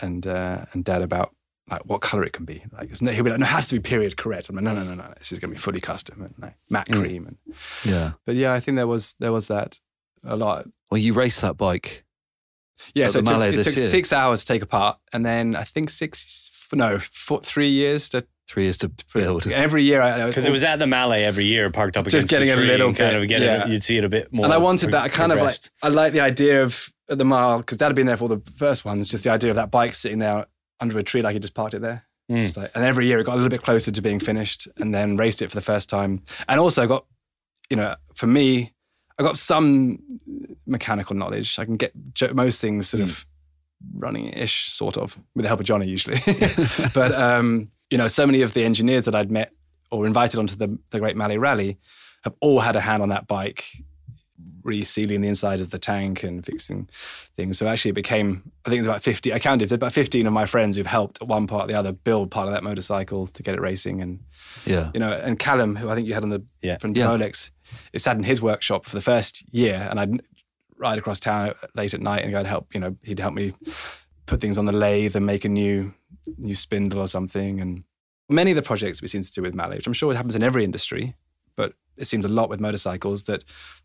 and uh, and dad about like what color it can be. Like, it's no, he'll be like, no, it has to be period correct. I'm like, no, no, no, no, this is going to be fully custom and like, matte cream. And Yeah. but yeah, I think there was there was that a lot. Well, you raced that bike. Yeah, so it took, it took six hours to take apart, and then I think six, no, four, three years to Three years to build. It. Every year. Because it was at the Malle every year, parked up Just against getting the a tree little and kind bit, of get yeah. you'd see it a bit more. and I wanted that I kind of like. I like the idea of the mile because Dad had been there for the first ones. Just the idea of that bike sitting there under a tree, like he just parked it there. Mm. Just like, and every year it got a little bit closer to being finished, and then raced it for the first time. And also got, you know, for me, I got some mechanical knowledge. I can get most things sort of running-ish, sort of, with the help of Johnny usually. *laughs* *laughs* but um, you know, so many of the engineers that I'd met or invited onto the the Great Malle Rally have all had a hand on that bike, resealing the inside of the tank and fixing things. So actually, it became I think it's about fifty. I counted about fifteen of my friends who've helped at one part or the other build part of that motorcycle to get it racing. And Yeah. you know, and Callum, who I think you had on the Yeah. from Yeah. It sat in his workshop for the first year, and I'd ride across town late at night and go and help. You know, he'd help me put things on the lathe and make a new new spindle or something. And many of the projects we seem to do with Malle, which I'm sure it happens in every industry, but it seems a lot with motorcycles that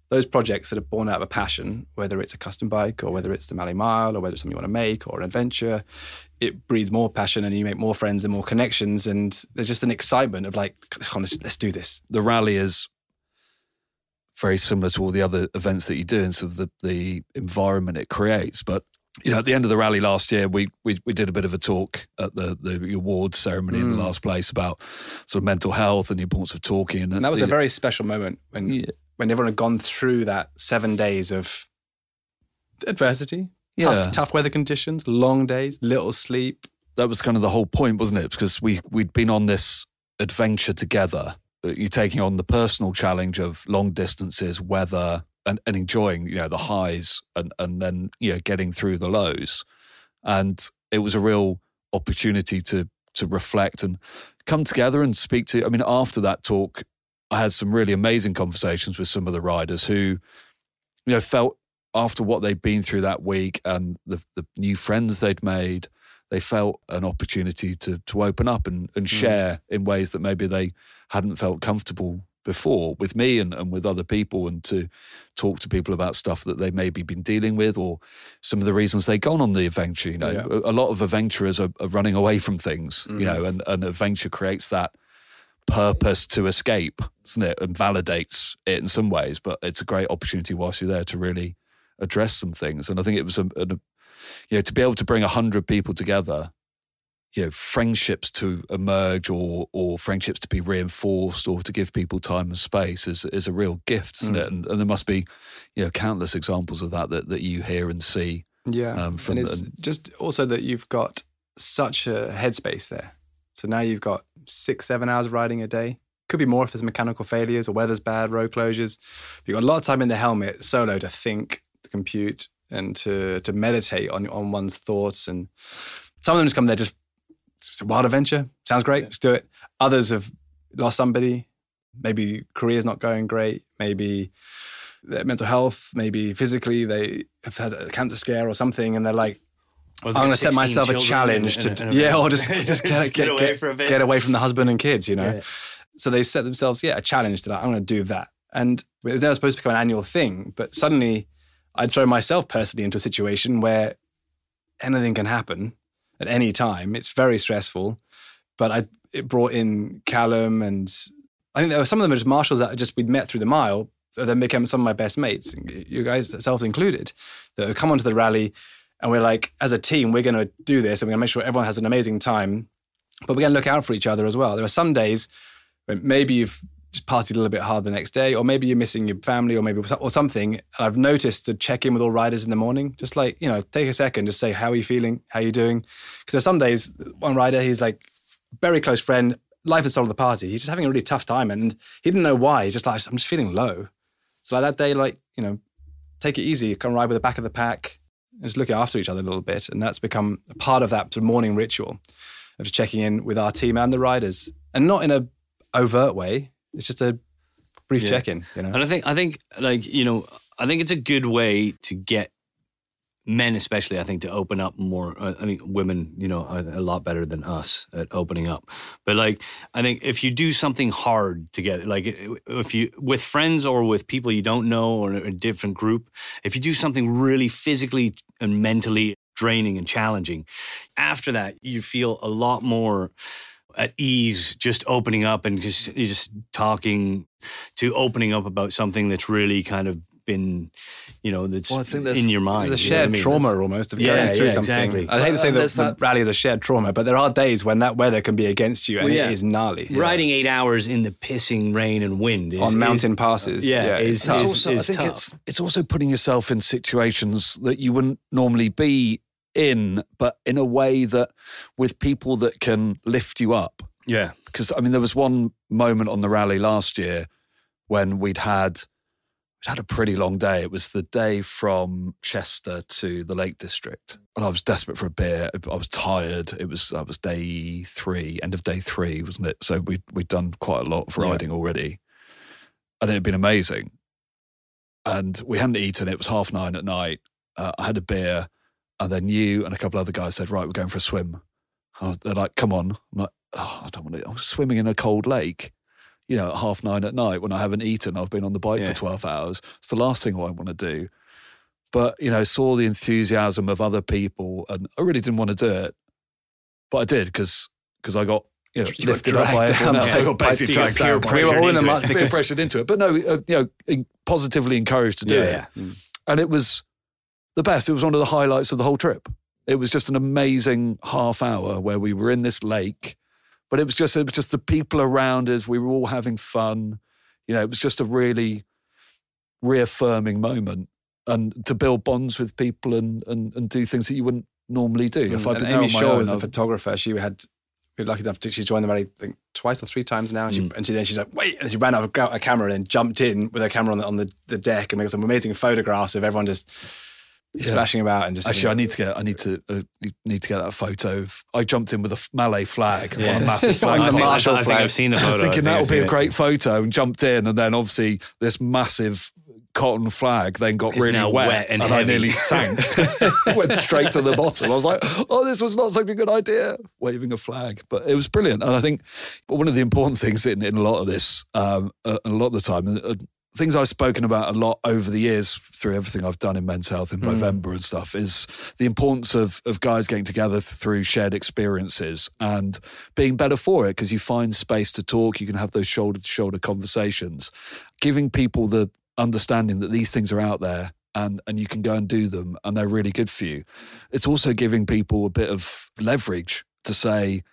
those projects that are born out of a passion, whether it's a custom bike or whether it's the Malle Mile or whether it's something you want to make or an adventure, it breeds more passion and you make more friends and more connections. And there's just an excitement of like, let's do this. the rally is very similar to all the other events that you do and sort of the, the environment it creates. But you know, at the end of the rally last year, we we, we did a bit of a talk at the the awards ceremony in the mm. last place about sort of mental health and the importance of talking. And that was a very special moment when Yeah. when everyone had gone through that seven days of adversity, Yeah. tough, tough weather conditions, long days, little sleep. that was kind of the whole point, wasn't it? Because we we'd been on this adventure together. You're taking on the personal challenge of long distances, weather, and, and enjoying, you know, the highs and and then you know getting through the lows. And it was a real opportunity to to reflect and come together and speak to. I mean, after that talk, I had some really amazing conversations with some of the riders who, you know, felt after what they'd been through that week and the the new friends they'd made they felt an opportunity to to open up and, and hmm. share in ways that maybe they hadn't felt comfortable before with me and, and with other people and to talk to people about stuff that they maybe been dealing with or some of the reasons they've gone on the adventure. You know, Yeah. a, a lot of adventurers are, are running away from things, you hmm. know, and, and adventure creates that purpose to escape, doesn't it? And validates it in some ways, but it's a great opportunity whilst you're there to really address some things. And I think it was a, a you know, to be able to bring a hundred people together, you know, friendships to emerge or or friendships to be reinforced or to give people time and space is is a real gift, isn't it? And, and there must be, you know, countless examples of that that, that you hear and see. Yeah. Um, and it's the- just also that you've got such a headspace there. So now you've got six, seven hours of riding a day. Could be more if there's mechanical failures or weather's bad, road closures. You've got a lot of time in the helmet solo to think, to compute, and to to meditate on on one's thoughts. And some of them just come there just it's a wild adventure. Sounds great. Let's do it. Others have lost somebody. Maybe career's not going great. Maybe their mental health. Maybe physically they have had a cancer scare or something, and they're like, I'm going to set myself a challenge in- to, in- to in a yeah, or just *laughs* just get, get, away get, away from the husband and kids, you know. So they set themselves, yeah, a challenge to that. I'm going to do that. And it was never supposed to become an annual thing. But suddenly I'd throw myself personally into a situation where anything can happen at any time. It's very stressful. But I it brought in Callum and I think there were some of them are just marshals that just we'd met through the mile, that then became some of my best mates, you guys self included, that have come onto the rally and we're like, as a team, we're going to do this and we're going to make sure everyone has an amazing time, but we're going to look out for each other as well. There are some days when maybe you've just partied a little bit hard the next day, or maybe you're missing your family, or maybe or something. And I've noticed to check in with all riders in the morning, just like you know, take a second, just say, "How are you feeling? How are you doing?" Because there's some days, one rider, he's like very close friend, life and soul of the party. He's just having a really tough time, and he didn't know why. He's just like, I'm just feeling low. So like that day, like you know, take it easy, come ride with the back of the pack, and just look after each other a little bit, and that's become a part of that morning ritual of just checking in with our team and the riders, and not in a overt way. It's just a brief Yeah. check in, you know. And I think I think like you know I think it's a good way to get men especially I think to open up more. uh, I think women you know are a lot better than us at opening up. But like I think if you do something hard together, like if you with friends or with people you don't know or a different group, if you do something really physically and mentally draining and challenging, after that you feel a lot more at ease just opening up and just just talking to opening up about something that's really kind of been you know that's Well, I think there's- in your mind The a you know I shared mean? trauma almost of Yeah, going through yeah, something. exactly. I hate to say that the that- rally is a shared trauma, but there are days when that weather can be against you and Well, yeah. it is gnarly. riding eight hours in the pissing rain and wind is, On is- mountain passes. yeah, it's is- tough. It's is- also, I think tough. it's it's also putting yourself in situations that you wouldn't normally be in, but in a way that with people that can lift you up. yeah Because I mean, there was one moment on the rally last year when we'd had we'd had a pretty long day. It was the day from Chester to the Lake District, and I was desperate for a beer. I was tired. It was that was day three, end of day three, wasn't it? So we we'd done quite a lot of Yeah. riding already, and it had been amazing. And we hadn't eaten. It was half nine at night. Uh, I had a beer, and then you and a couple other guys said, "Right, we're going for a swim." Was, they're like, "Come on!" I'm like, "Oh, I don't want to." I'm swimming in a cold lake, you know, at half nine at night when I haven't eaten. I've been on the bike Yeah. for twelve hours. It's the last thing I want to do. But you know, saw the enthusiasm of other people, and I really didn't want to do it, but I did because because I got. You know, You lifted up by everyone else. *laughs* I got By- basically dragged down. We were all in the mud pressured into it, but no, uh, you know, in- positively encouraged to do yeah, it yeah. and it was the best. It was one of the highlights of the whole trip. It was just an amazing half hour where we were in this lake, but it was just it was just the people around us. We were all having fun. You know, it was just a really reaffirming moment, and to build bonds with people and and, and do things that you wouldn't normally do. If I'd Mm. and been there Amy Shaw was the photographer. She had we were lucky enough to she's joined the rally I think twice or three times now. And, she, Mm. and she, then she's like, wait, and she ran out of a camera and then jumped in with her camera on the on the, the deck and made some amazing photographs of everyone just splashing about and just Actually, I need to get. I need to uh, need to get that photo of. I jumped in with a Malle flag on a massive *laughs* flag. Flying I the think, I, Marshall I think flag. I've seen the photo. I'm thinking think that I've would be seen a it. great photo and jumped in and then obviously this massive cotton flag then got It's really wet, wet and I nearly sank *laughs* *laughs* went straight to the bottom I was like oh this was not such a good idea waving a flag but it was brilliant and I think one of the important things in, in a lot of this um, a, a lot of the time uh, things I've spoken about a lot over the years through everything I've done in Men's Health in hmm. November and stuff is the importance of of guys getting together through shared experiences and being better for it because you find space to talk, you can have those shoulder to shoulder conversations, giving people the understanding that these things are out there and and you can go and do them and they're really good for you. It's also giving people a bit of leverage to say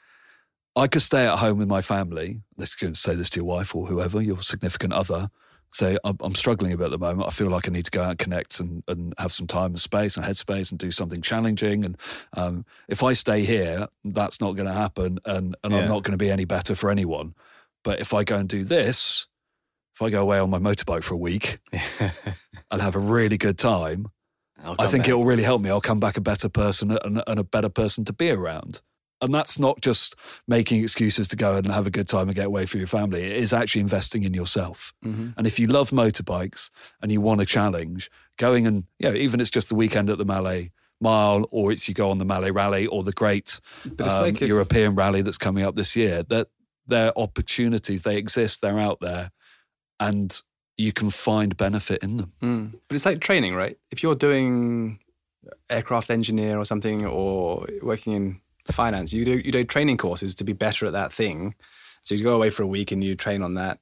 I could stay at home with my family. Let's go and say this to your wife or whoever, your significant other. Say, I'm, I'm struggling a bit at the moment. I feel like I need to go out and connect and, and have some time and space and headspace and do something challenging. And um, if I stay here, that's not going to happen. And, and Yeah. I'm not going to be any better for anyone. But if I go and do this, if I go away on my motorbike for a week *laughs* and have a really good time, I think back. it will really help me. I'll come back a better person and, and a better person to be around. And that's not just making excuses to go and have a good time and get away from your family. It is actually investing in yourself. Mm-hmm. And if you love motorbikes and you want a challenge, going and, you know, even if it's just the weekend at the Malle Mile or it's you go on the Malle Rally or the great um, like if- European Rally that's coming up this year, that they're opportunities. They exist. They're out there, and you can find benefit in them. Mm. But it's like training, right? If you're doing aircraft engineer or something, or working in finance, you do you do training courses to be better at that thing. So you go away for a week and you train on that.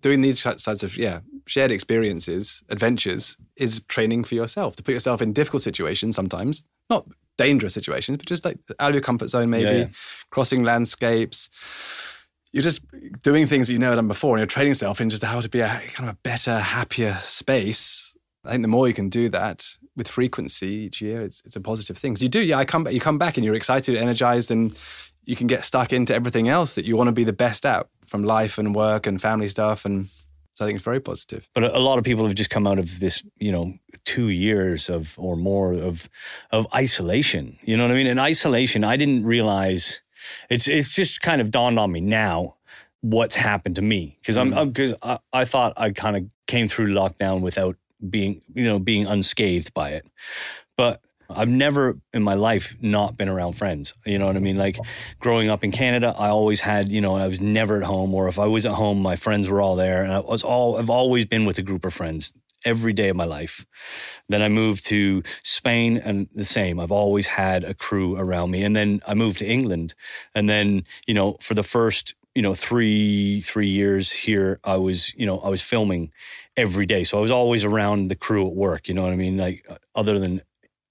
Doing these types of yeah shared experiences, adventures, is training for yourself to put yourself in difficult situations sometimes, not dangerous situations, but just like out of your comfort zone, maybe Yeah, yeah. crossing landscapes. You're just doing things that you never done before, and you're training yourself in just how to be a kind of a better, happier space. I think the more you can do that with frequency each year, it's it's a positive thing. you do, yeah. I come back, you come back, and you're excited, energized, and you can get stuck into everything else that you want to be the best at from life and work and family stuff, and so I think it's very positive. But a lot of people have just come out of this, you know, two years of or more of of isolation. You know what I mean? In isolation, I didn't realize it's it's just kind of dawned on me now what's happened to me because I'm mm. because I, I thought I kind of came through lockdown without being you know being unscathed by it, but. I've never in my life not been around friends. You know what I mean? Like growing up in Canada, I always had, you know, I was never at home, or if I was at home, my friends were all there. And I was all, I've always been with a group of friends every day of my life. Then I moved to Spain and the same. I've always had a crew around me. And then I moved to England. And then, you know, for the first, you know, three, three years here, I was, you know, I was filming every day. So I was always around the crew at work. You know what I mean? Like uh, other than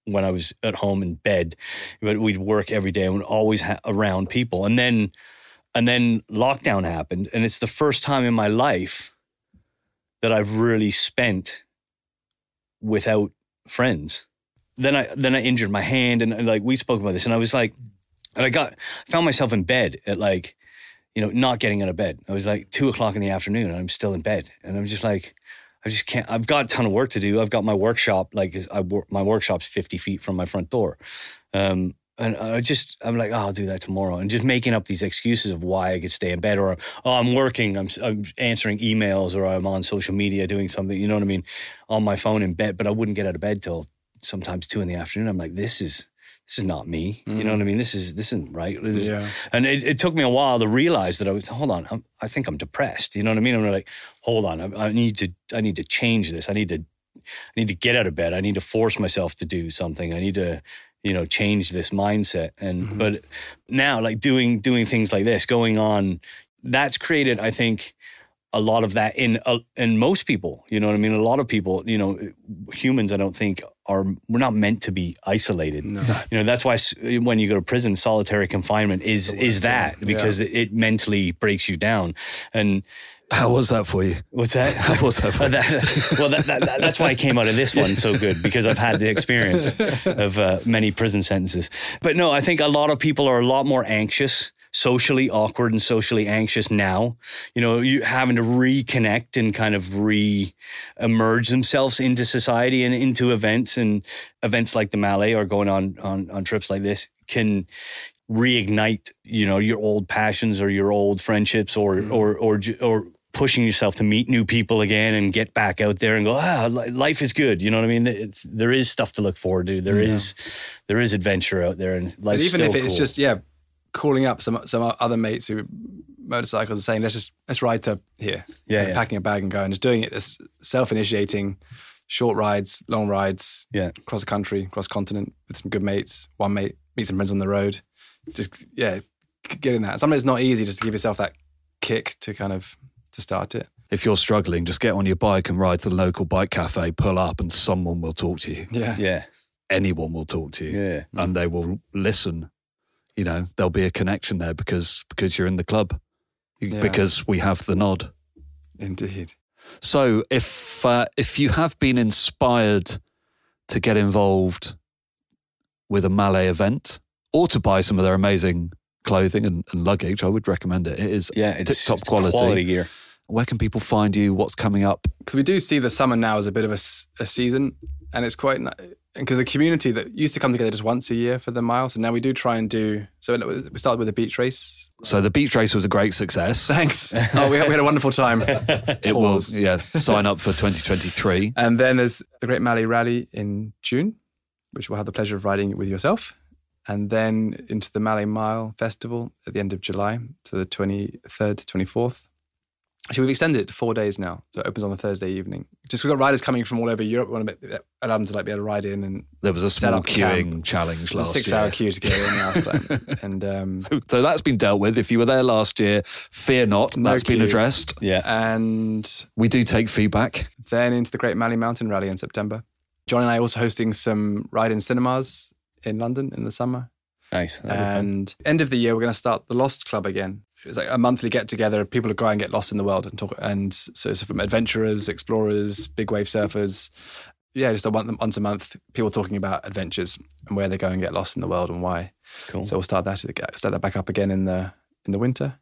when I was at home in bed, but we'd work every day and always ha- around people. And then, and then lockdown happened, and it's the first time in my life that I've really spent without friends. Then I then I injured my hand, and, and, like we spoke about this, and I was like, and I got found myself in bed at like, you know, not getting out of bed. I was like two o'clock in the afternoon, and I'm still in bed, and I'm just like. I just can't. I've got a ton of work to do. I've got my workshop. Like I work, my workshop's fifty feet from my front door, um, and I just I'm like, oh, I'll do that tomorrow, and just making up these excuses of why I could stay in bed, or oh, I'm working, I'm I'm answering emails, or I'm on social media doing something. You know what I mean? On my phone in bed, but I wouldn't get out of bed till sometimes two in the afternoon. I'm like, this is this is not me. You know mm. what I mean? This is this isn't right. This is- Yeah. and it, it took me a while to realize that I was, hold on, I'm, I think I'm depressed. You know what I mean? I'm like, hold on, I, I need to, I need to change this. I need to, I need to get out of bed. I need to force myself to do something. I need to, you know, change this mindset. And, mm-hmm. but now like doing, doing things like this, going on, that's created, I think, a lot of that in uh, in most people. You know what I mean? A lot of people, you know, humans. I don't think are we're not meant to be isolated. You know, that's why when you go to prison, solitary confinement is is that because it, it mentally breaks you down. And How was that for you? what's that? How was that for *laughs* you? well, that, that, that- that's why I came out of this one so good because I've had the experience of uh, many prison sentences. But no, I think a lot of people are a lot more anxious, socially awkward, and socially anxious now. You know, you having to reconnect and kind of re-emerge themselves into society and into events, and events like the Malle or going on on on trips like this can reignite you know your old passions or your old friendships or or or or pushing yourself to meet new people again and get back out there and go ah life is good. You know what i mean? It's, there is stuff to look forward to. There is there is adventure out there and But life's even if it's cool. just yeah, calling up some some other mates who motorcycles and saying let's just let's ride to here, Yeah, And yeah. packing a bag and going, just doing it This self-initiating, short rides, long rides, yeah across the country, across continent with some good mates. One mate meet some friends on the road, just yeah, getting that. Sometimes it's not easy just to give yourself that kick to kind of to start it. If you're struggling, just get on your bike and ride to the local bike cafe, pull up, and someone will talk to you. Yeah, yeah Anyone will talk to you, yeah and they will listen. You know, there'll be a connection there because because you're in the club, Yeah. because we have the nod. indeed. So if uh, if you have been inspired to get involved with a Malle event or to buy some of their amazing clothing and, and luggage, I would recommend it. It is yeah it's it's quality. quality gear Where can people find you? What's coming up? because we do see the summer now as a bit of a, a season, and it's quite because the community that used to come together just once a year for the mile, so now we do try and do. So we started with a beach race. So the beach race was a great success. *laughs* Thanks. Oh, we had, we had a wonderful time. *laughs* It was. Yeah. Sign up for 2023. *laughs* And then there's the Great Malle Rally in June, which we'll have the pleasure of riding with yourself. and then into the Malle Mile Festival at the end of July to the 23rd to 24th. Actually, we've extended it to four days now, so it opens on the Thursday evening. Just we've got riders coming from all over Europe. We want to be, allow them to like be able to ride in, and There was a Set small up queuing camp. challenge it was a last six-hour queue to get in last time. *laughs* and um, So that's been dealt with. If you were there last year, fear not. No that's been addressed. Yeah. and We do take feedback. then into the Great Malle Mountain Rally in September. John and I are also hosting some ride-in cinemas in London in the summer. Nice. That'll. And end of the year, we're going to start the Lost Club again. It's like a monthly get together. Of people who go and get lost in the world and talk. And so it's from adventurers, explorers, big wave surfers. Yeah, just a once, once a month, people talking about adventures and where they go and get lost in the world and why. Cool. So we'll start that start that back up again in the in the winter.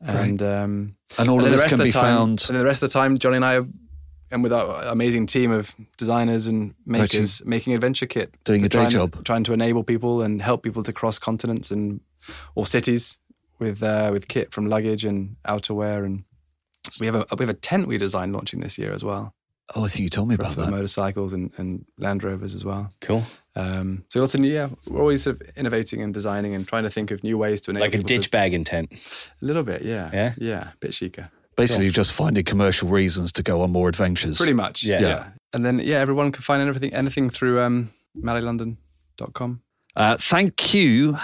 And um, And all and of this the rest can of be time, found. And the rest of the time, Johnny and I, are, and with our amazing team of designers and makers, making adventure kit, Doing a day and- job. trying to enable people and help people to cross continents and or cities with uh, with kit from luggage and outerwear, and we have a we have a tent we designed launching this year as well Oh, I think you told me for, about for the that. motorcycles and, and Land Rovers as well. Cool. Um, so lots of new, yeah, we're always sort of innovating and designing and trying to think of new ways to enable Like a people to- ditch bag intent. a little bit, yeah, Yeah? yeah, a bit chicer. Basically, just finding commercial reasons to go on more adventures. Pretty much. Yeah. Yeah. Yeah. And then yeah, everyone can find anything anything through um mallelondon.com. Uh, thank you,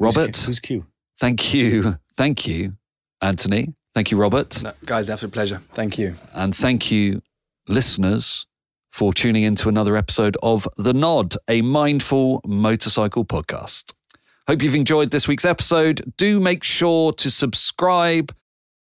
Robert. Who's Q? Thank you. Thank you, Anthony. Thank you, Robert. No, guys, absolute pleasure. Thank you. And thank you, listeners, for tuning into another episode of The Nod, a mindful motorcycle podcast. Hope you've enjoyed this week's episode. Do make sure to subscribe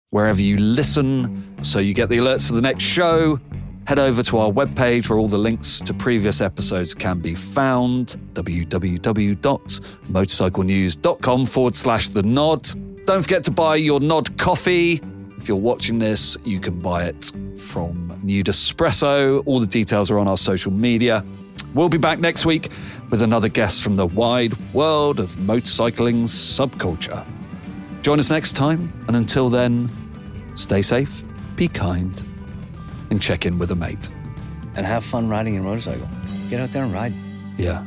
wherever you listen so you get the alerts for the next show. Head over to our webpage where all the links to previous episodes can be found www.motorcyclenews.com forward slash the nod. Don't forget to buy your nod coffee. If you're watching this, you can buy it from Nude Espresso. All the details are on our social media. We'll be back next week with another guest from the wide world of motorcycling subculture. Join us next time, and until then, stay safe, be kind, and check in with a mate. And have fun riding your motorcycle. Get out there and ride. Yeah.